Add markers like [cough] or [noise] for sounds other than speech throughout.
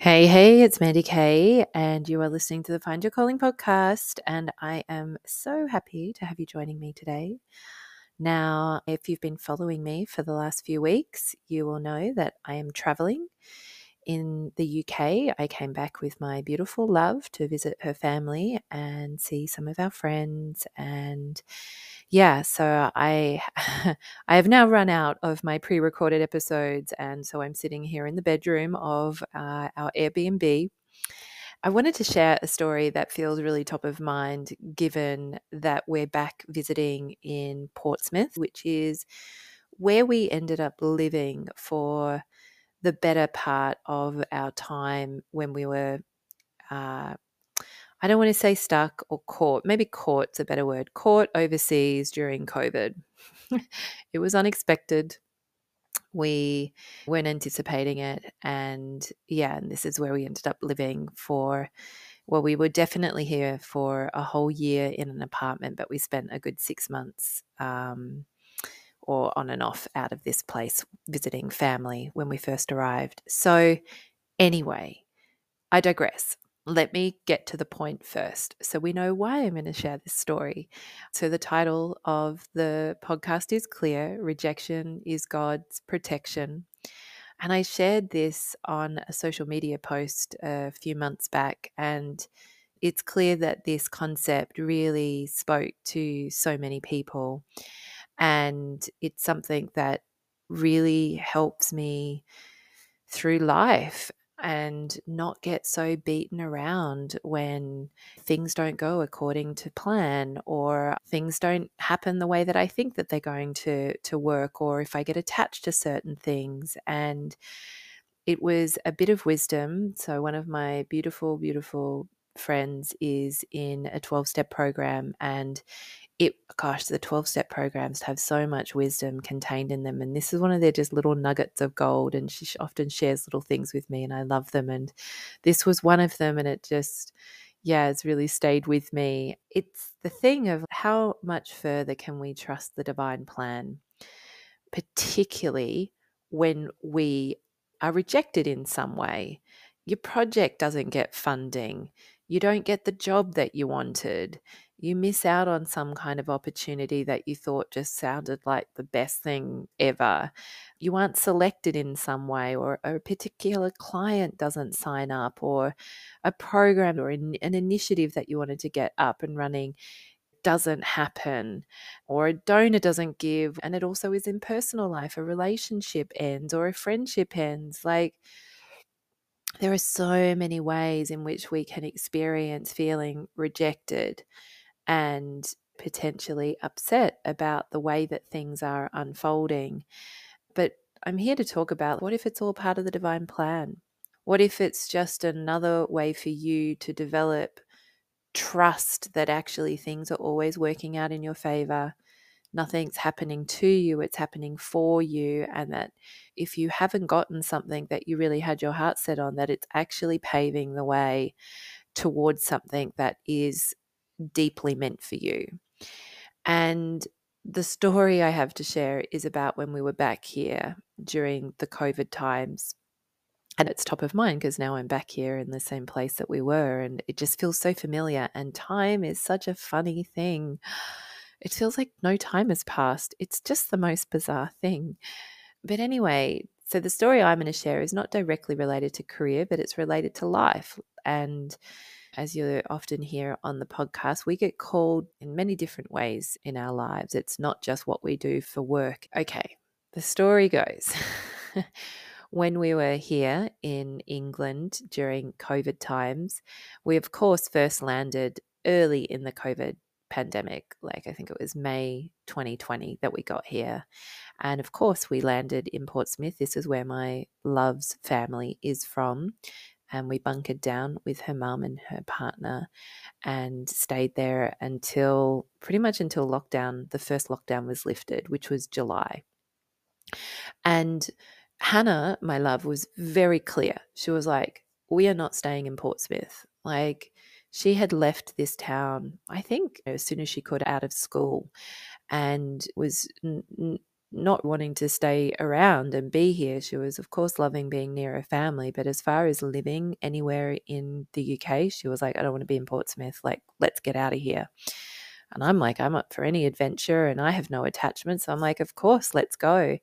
Hey, hey, it's Mandy Kay, and you are listening to the Find Your Calling podcast. And I am so happy to have you joining me today. Now, if you've been following me for the last few weeks, you will know that I am traveling in the UK. I came back with my beautiful love to visit her family and see some of our friends and yeah, so I [laughs] I have now run out of my pre-recorded episodes, and so I'm sitting here in the bedroom of uh, our Airbnb. I wanted to share a story that feels really top of mind, given that we're back visiting in Portsmouth, which is where we ended up living for the better part of our time when we were uh, I don't want to say stuck or caught, maybe caught's a better word, caught overseas during COVID. [laughs] it was unexpected. We weren't anticipating it. And yeah, and this is where we ended up living for, well, we were definitely here for a whole year in an apartment, but we spent a good six months. Um, or on and off out of this place visiting family when we first arrived. So, anyway, I digress let me get to the point first so we know why I'm going to share this story. So, the title of the podcast is clear Rejection is God's Protection. And I shared this on a social media post a few months back, and it's clear that this concept really spoke to so many people. And it's something that really helps me through life and not get so beaten around when things don't go according to plan or things don't happen the way that I think that they're going to to work or if I get attached to certain things. And it was a bit of wisdom. So one of my beautiful beautiful friends is in a 12 step program and it gosh the 12 step programs have so much wisdom contained in them and this is one of their just little nuggets of gold and she often shares little things with me and I love them and this was one of them and it just yeah it's really stayed with me. It's the thing of how much further can we trust the divine plan particularly when we are rejected in some way. Your project doesn't get funding. You don't get the job that you wanted you miss out on some kind of opportunity that you thought just sounded like the best thing ever. You aren't selected in some way, or a particular client doesn't sign up, or a program or an, an initiative that you wanted to get up and running doesn't happen, or a donor doesn't give. And it also is in personal life, a relationship ends, or a friendship ends. Like, there are so many ways in which we can experience feeling rejected and potentially upset about the way that things are unfolding. But I'm here to talk about what if it's all part of the divine plan? What if it's just another way for you to develop trust that actually things are always working out in your favor? Nothing's happening to you, it's happening for you. And that if you haven't gotten something that you really had your heart set on, that it's actually paving the way towards something that is deeply meant for you. And the story I have to share is about when we were back here during the COVID times. And it's top of mind because now I'm back here in the same place that we were, and it just feels so familiar. And time is such a funny thing. It feels like no time has passed. It's just the most bizarre thing. But anyway, so the story I'm going to share is not directly related to career, but it's related to life. And as you often hear on the podcast, we get called in many different ways in our lives. It's not just what we do for work. Okay, the story goes. [laughs] when we were here in England during COVID times, we of course first landed early in the COVID pandemic. Like I think it was May 2020 that we got here. And of course, we landed in Portsmouth. This is where my love's family is from and we bunkered down with her mum and her partner and stayed there until pretty much until lockdown the first lockdown was lifted which was july. And hannah my love was very clear. She was like we are not staying in portsmouth. Like she had left this town i think as soon as she could out of school and was n- not wanting to stay around and be here. She was, of course, loving being near her family. But as far as living anywhere in the UK, she was like, I don't want to be in Portsmouth. Like, let's get out of here. And I'm like, I'm up for any adventure and I have no attachment. So I'm like, of course, let's go.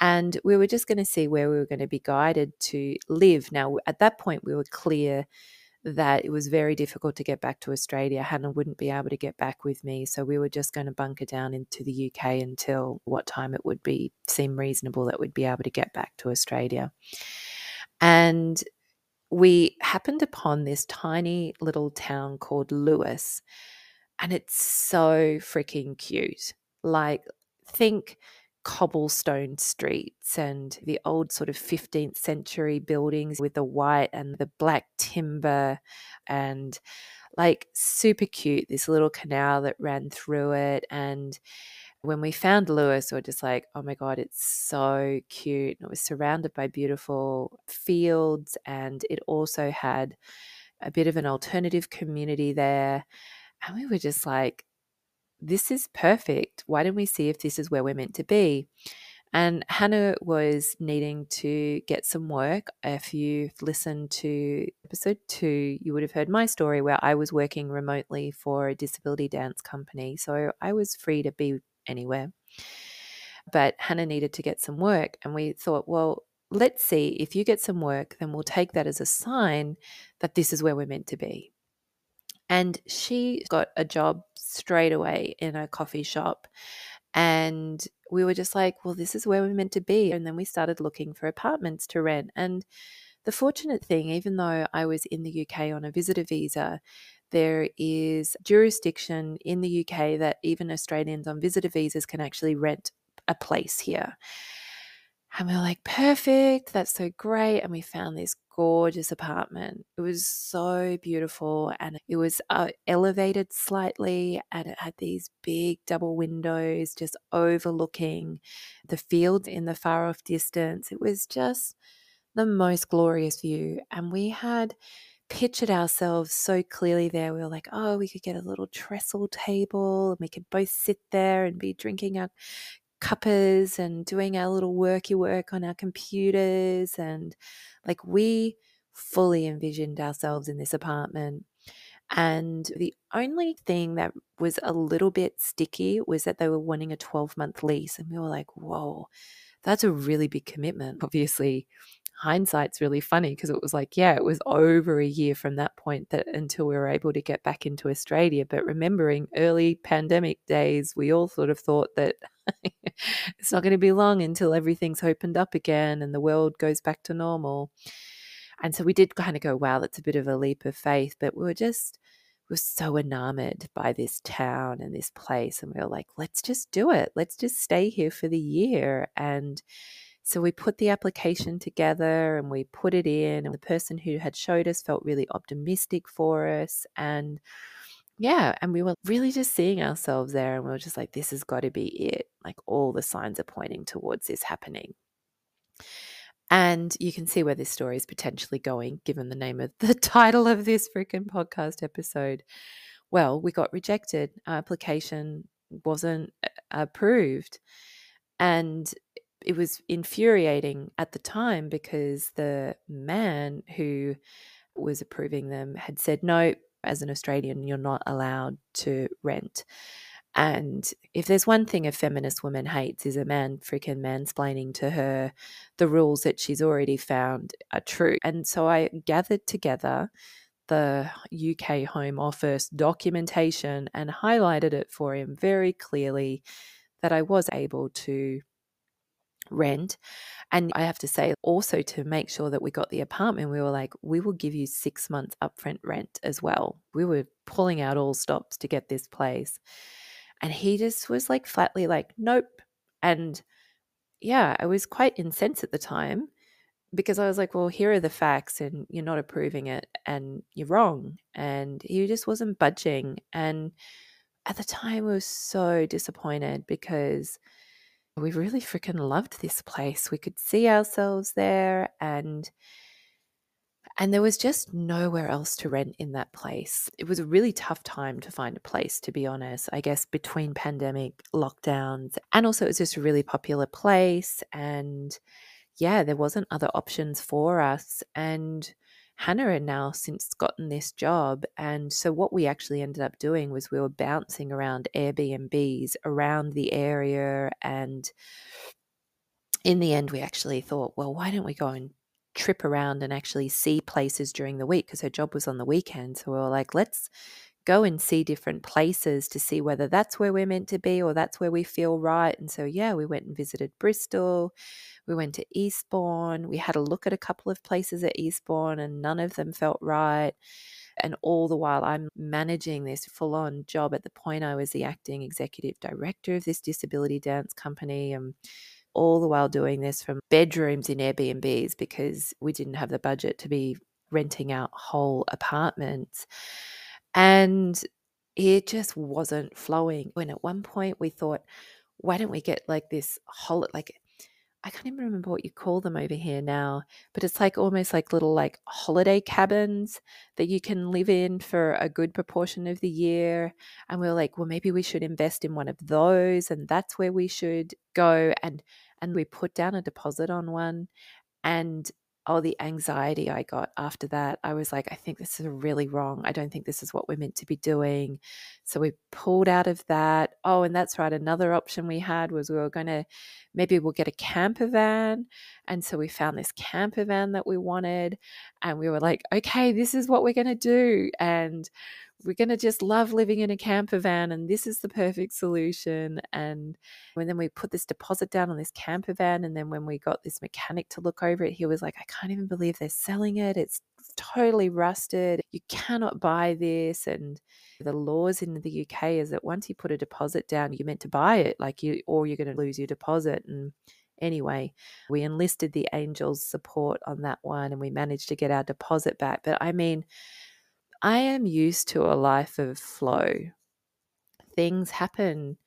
And we were just going to see where we were going to be guided to live. Now, at that point, we were clear that it was very difficult to get back to Australia. Hannah wouldn't be able to get back with me. So we were just going to bunker down into the UK until what time it would be seem reasonable that we'd be able to get back to Australia. And we happened upon this tiny little town called Lewes. And it's so freaking cute. Like, think cobblestone streets and the old sort of 15th century buildings with the white and the black timber and like super cute this little canal that ran through it and when we found Lewes, we were just like, oh my God, it's so cute. And it was surrounded by beautiful fields, and it also had a bit of an alternative community there. And we were just like, this is perfect. Why don't we see if this is where we're meant to be? And Hannah was needing to get some work. If you've listened to episode two, you would have heard my story where I was working remotely for a disability dance company. So I was free to be anywhere. But Hannah needed to get some work. And we thought, well, let's see if you get some work, then we'll take that as a sign that this is where we're meant to be. And she got a job straight away in a coffee shop. And we were just like, well, this is where we're meant to be. And then we started looking for apartments to rent. And the fortunate thing, even though I was in the UK on a visitor visa, there is jurisdiction in the UK that even Australians on visitor visas can actually rent a place here. And we were like, perfect, that's so great. And we found this gorgeous apartment. It was so beautiful and it was uh, elevated slightly and it had these big double windows just overlooking the fields in the far off distance. It was just the most glorious view. And we had pictured ourselves so clearly there. We were like, oh, we could get a little trestle table and we could both sit there and be drinking our cuppers and doing our little worky work on our computers. And like we fully envisioned ourselves in this apartment. And the only thing that was a little bit sticky was that they were wanting a 12 month lease. And we were like, whoa, that's a really big commitment. Obviously, hindsight's really funny because it was like, yeah, it was over a year from that point that until we were able to get back into Australia. But remembering early pandemic days, we all sort of thought that [laughs] it's not going to be long until everything's opened up again and the world goes back to normal. And so we did kind of go, wow, that's a bit of a leap of faith. But we were just, we were so enamored by this town and this place. And we were like, let's just do it. Let's just stay here for the year. And so we put the application together and we put it in, and the person who had showed us felt really optimistic for us. And yeah, and we were really just seeing ourselves there, and we were just like, this has got to be it. Like all the signs are pointing towards this happening. And you can see where this story is potentially going, given the name of the [laughs] title of this freaking podcast episode. Well, we got rejected. Our application wasn't uh, approved. And it was infuriating at the time because the man who was approving them had said, no, as an Australian, you're not allowed to rent. And if there's one thing a feminist woman hates is a man freaking mansplaining to her the rules that she's already found are true. And so I gathered together the UK Home Office documentation and highlighted it for him very clearly that I was able to rent. And I have to say, also to make sure that we got the apartment, we were like, we will give you six months upfront rent as well. We were pulling out all stops to get this place. And he just was like, flatly, like, nope. And yeah, I was quite incensed at the time because I was like, well, here are the facts, and you're not approving it, and you're wrong. And he just wasn't budging. And at the time, I was so disappointed because we really freaking loved this place. We could see ourselves there. And And there was just nowhere else to rent in that place. It was a really tough time to find a place, to be honest. I guess between pandemic lockdowns, and also it was just a really popular place. And yeah, there wasn't other options for us. And Hannah had now since gotten this job. And so what we actually ended up doing was we were bouncing around Airbnbs around the area. And in the end, we actually thought, well, why don't we go and trip around and actually see places during the week? Because her job was on the weekend. So we were like, let's go and see different places to see whether that's where we're meant to be or that's where we feel right. And so, yeah, we went and visited Bristol. We went to Eastbourne. We had a look at a couple of places at Eastbourne, and none of them felt right. And all the while, I'm managing this full on job. At the point, I was the acting executive director of this disability dance company. And all the while doing this from bedrooms in Airbnbs because we didn't have the budget to be renting out whole apartments. And it just wasn't flowing. When at one point we thought, why don't we get like this whole, like I can't even remember what you call them over here now, but it's like almost like little like holiday cabins that you can live in for a good proportion of the year. And we are like, well, maybe we should invest in one of those, and that's where we should go. And and we put down a deposit on one, and oh, the anxiety I got after that. I was like, I think this is really wrong. I don't think this is what we're meant to be doing. So we pulled out of that. Oh, and that's right. Another option we had was we were going to maybe we'll get a camper van. And so we found this camper van that we wanted. And we were like, okay, this is what we're going to do. And we're going to just love living in a camper van and this is the perfect solution and and then we put this deposit down on this camper van and then when we got this mechanic to look over it he was like i can't even believe they're selling it. It's totally rusted. You cannot buy this. And the laws in the uk is that once you put a deposit down you're meant to buy it like you or you're going to lose your deposit. And anyway, we enlisted the angels' support on that one and we managed to get our deposit back. But I mean, I am used to a life of flow. Things happen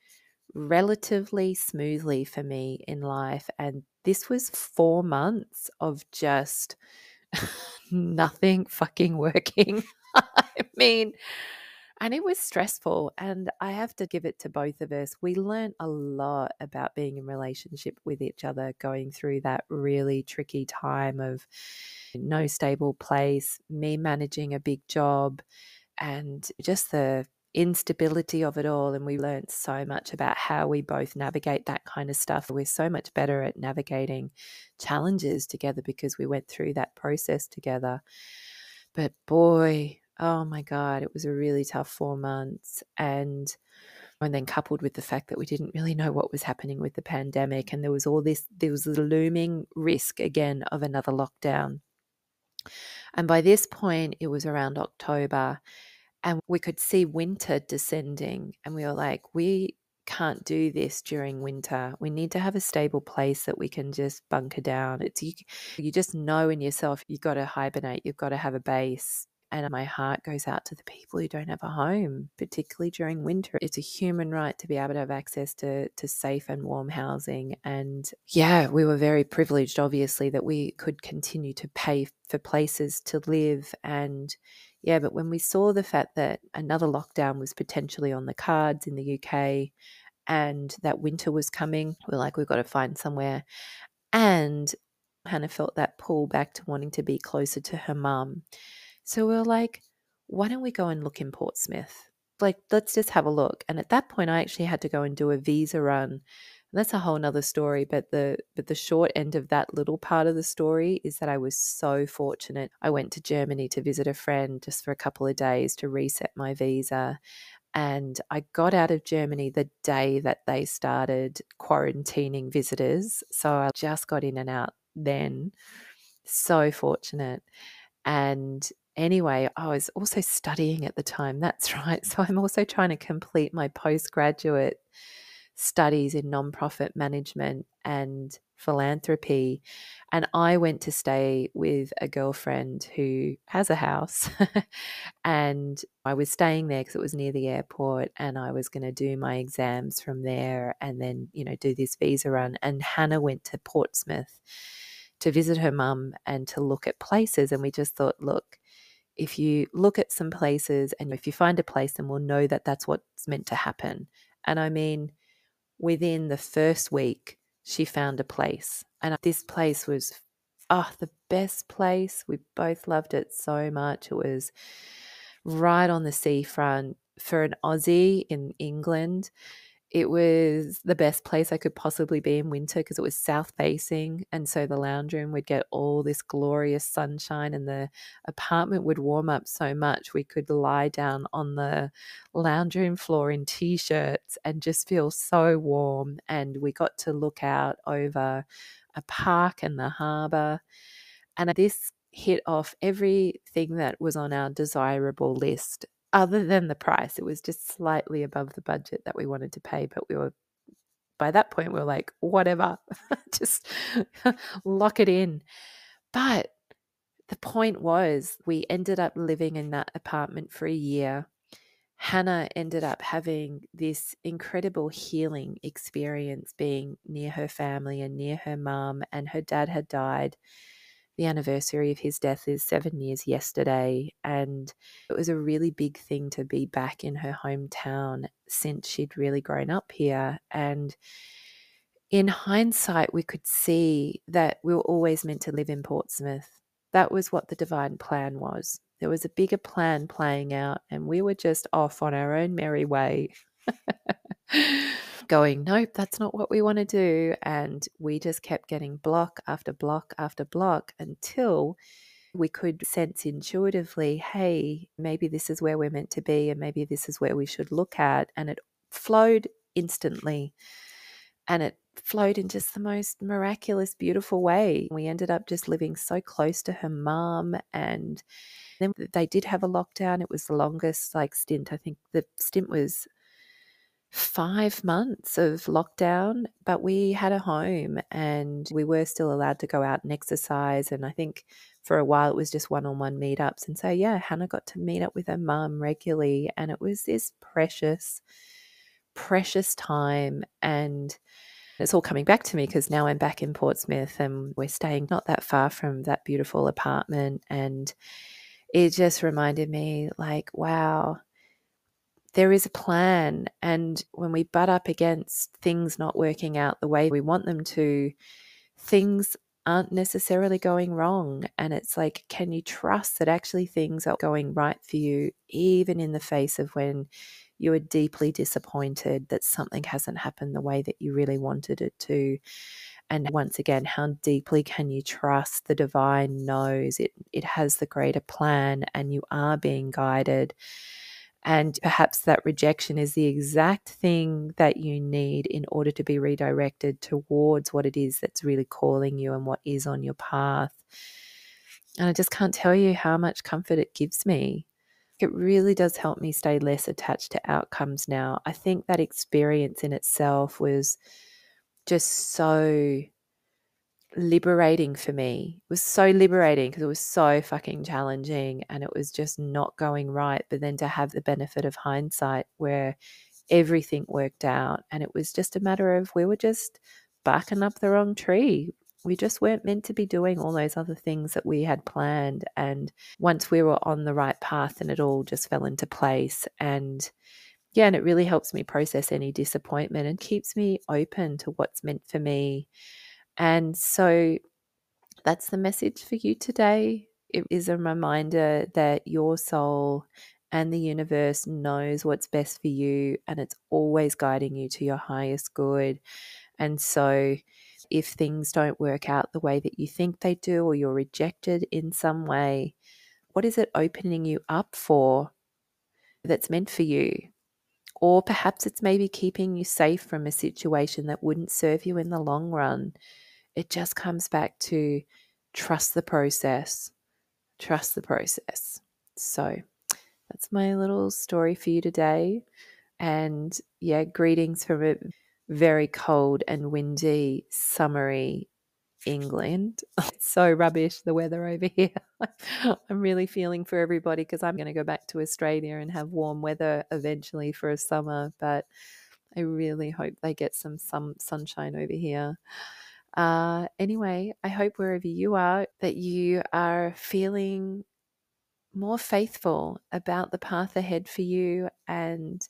relatively smoothly for me in life. And this was four months of just [laughs] nothing fucking working. [laughs] I mean, and it was stressful. And I have to give it to both of us. We learned a lot about being in relationship with each other, going through that really tricky time of no stable place, me managing a big job, and just the instability of it all. And we learned so much about how we both navigate that kind of stuff. We're so much better at navigating challenges together because we went through that process together. But boy, oh my God, it was a really tough four months. And and then coupled with the fact that we didn't really know what was happening with the pandemic and there was all this there was the looming risk again of another lockdown and by this point, it was around October, and we could see winter descending. And we were like, we can't do this during winter. We need to have a stable place that we can just bunker down. It's you, you just know in yourself you've got to hibernate, you've got to have a base. And my heart goes out to the people who don't have a home, particularly during winter. It's a human right to be able to have access to, to safe and warm housing. And yeah, we were very privileged, obviously, that we could continue to pay for places to live. And yeah, but when we saw the fact that another lockdown was potentially on the cards in the UK and that winter was coming, we're like, we've got to find somewhere. And Hannah felt that pull back to wanting to be closer to her mum. So we are like, why don't we go and look in Portsmouth? Like, let's just have a look. And at that point, I actually had to go and do a visa run. And that's a whole nother story. But the but the short end of that little part of the story is that I was so fortunate. I went to Germany to visit a friend just for a couple of days to reset my visa. And I got out of Germany the day that they started quarantining visitors. So I just got in and out then. So fortunate. And anyway, I was also studying at the time. That's [laughs] right. So I'm also trying to complete my postgraduate studies in nonprofit management and philanthropy. And I went to stay with a girlfriend who has a house. [laughs] and I was staying there because it was near the airport. And I was going to do my exams from there and then, you know, do this visa run. And Hannah went to Portsmouth to visit her mum and to look at places. And we just thought, look, if you look at some places and if you find a place, then we'll know that that's what's meant to happen. And I mean, within the first week, she found a place. And this place was, oh, the best place. We both loved it so much. It was right on the seafront for an Aussie in England it was the best place I could possibly be in winter because it was south facing. And so the lounge room would get all this glorious sunshine, and the apartment would warm up so much we could lie down on the lounge room floor in t shirts and just feel so warm. And we got to look out over a park and the harbour. And this hit off everything that was on our desirable list other than the price. It was just slightly above the budget that we wanted to pay, but we were by that point we were like, whatever, [laughs] just [laughs] lock it in. But the point was, we ended up living in that apartment for a year. Hannah ended up having this incredible healing experience being near her family and near her mum, and her dad had died the anniversary of his death is seven years yesterday. And it was a really big thing to be back in her hometown since she'd really grown up here. And in hindsight, we could see that we were always meant to live in Portsmouth. That was what the divine plan was. There was a bigger plan playing out, and we were just off on our own merry way. [laughs] going, nope, that's not what we want to do. And we just kept getting block after block after block until we could sense intuitively, hey, maybe this is where we're meant to be, and maybe this is where we should look at. And it flowed instantly. And it flowed in just the most miraculous, beautiful way. We ended up just living so close to her mom and then they did have a lockdown. It was the longest like stint. I think the stint was five months of lockdown, but we had a home and we were still allowed to go out and exercise. And I think for a while it was just one on one meetups. And so, yeah, Hannah got to meet up with her mum regularly. And it was this precious, precious time. And it's all coming back to me because now I'm back in Portsmouth and we're staying not that far from that beautiful apartment. And it just reminded me, like, wow there is a plan. And when we butt up against things not working out the way we want them to, things aren't necessarily going wrong. And it's like, can you trust that actually things are going right for you, even in the face of when you are deeply disappointed that something hasn't happened the way that you really wanted it to? And once again, how deeply can you trust the divine knows it, it has the greater plan and you are being guided and perhaps that rejection is the exact thing that you need in order to be redirected towards what it is that's really calling you and what is on your path. And I just can't tell you how much comfort it gives me. It really does help me stay less attached to outcomes now. I think that experience in itself was just so liberating for me. It was so liberating because it was so fucking challenging and it was just not going right. But then to have the benefit of hindsight where everything worked out and it was just a matter of we were just barking up the wrong tree. We just weren't meant to be doing all those other things that we had planned. And once we were on the right path, and it all just fell into place. And yeah, and it really helps me process any disappointment and keeps me open to what's meant for me and so that's the message for you today. It is a reminder that your soul and the universe knows what's best for you and it's always guiding you to your highest good. And so if things don't work out the way that you think they do or you're rejected in some way, what is it opening you up for that's meant for you? Or perhaps it's maybe keeping you safe from a situation that wouldn't serve you in the long run it just comes back to trust the process. Trust the process. So that's my little story for you today. And yeah, greetings from a very cold and windy, summery England. [laughs] It's so rubbish, the weather over [laughs] here. I'm really feeling for everybody because I'm going to go back to Australia and have warm weather eventually for a summer. But I really hope they get some, some sunshine over here. Uh, anyway, I hope wherever you are that you are feeling more faithful about the path ahead for you and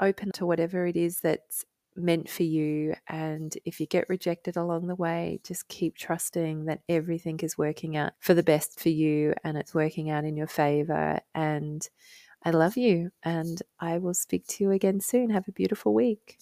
open to whatever it is that's meant for you. And if you get rejected along the way, just keep trusting that everything is working out for the best for you and it's working out in your favor. And I love you, and I will speak to you again soon. Have a beautiful week.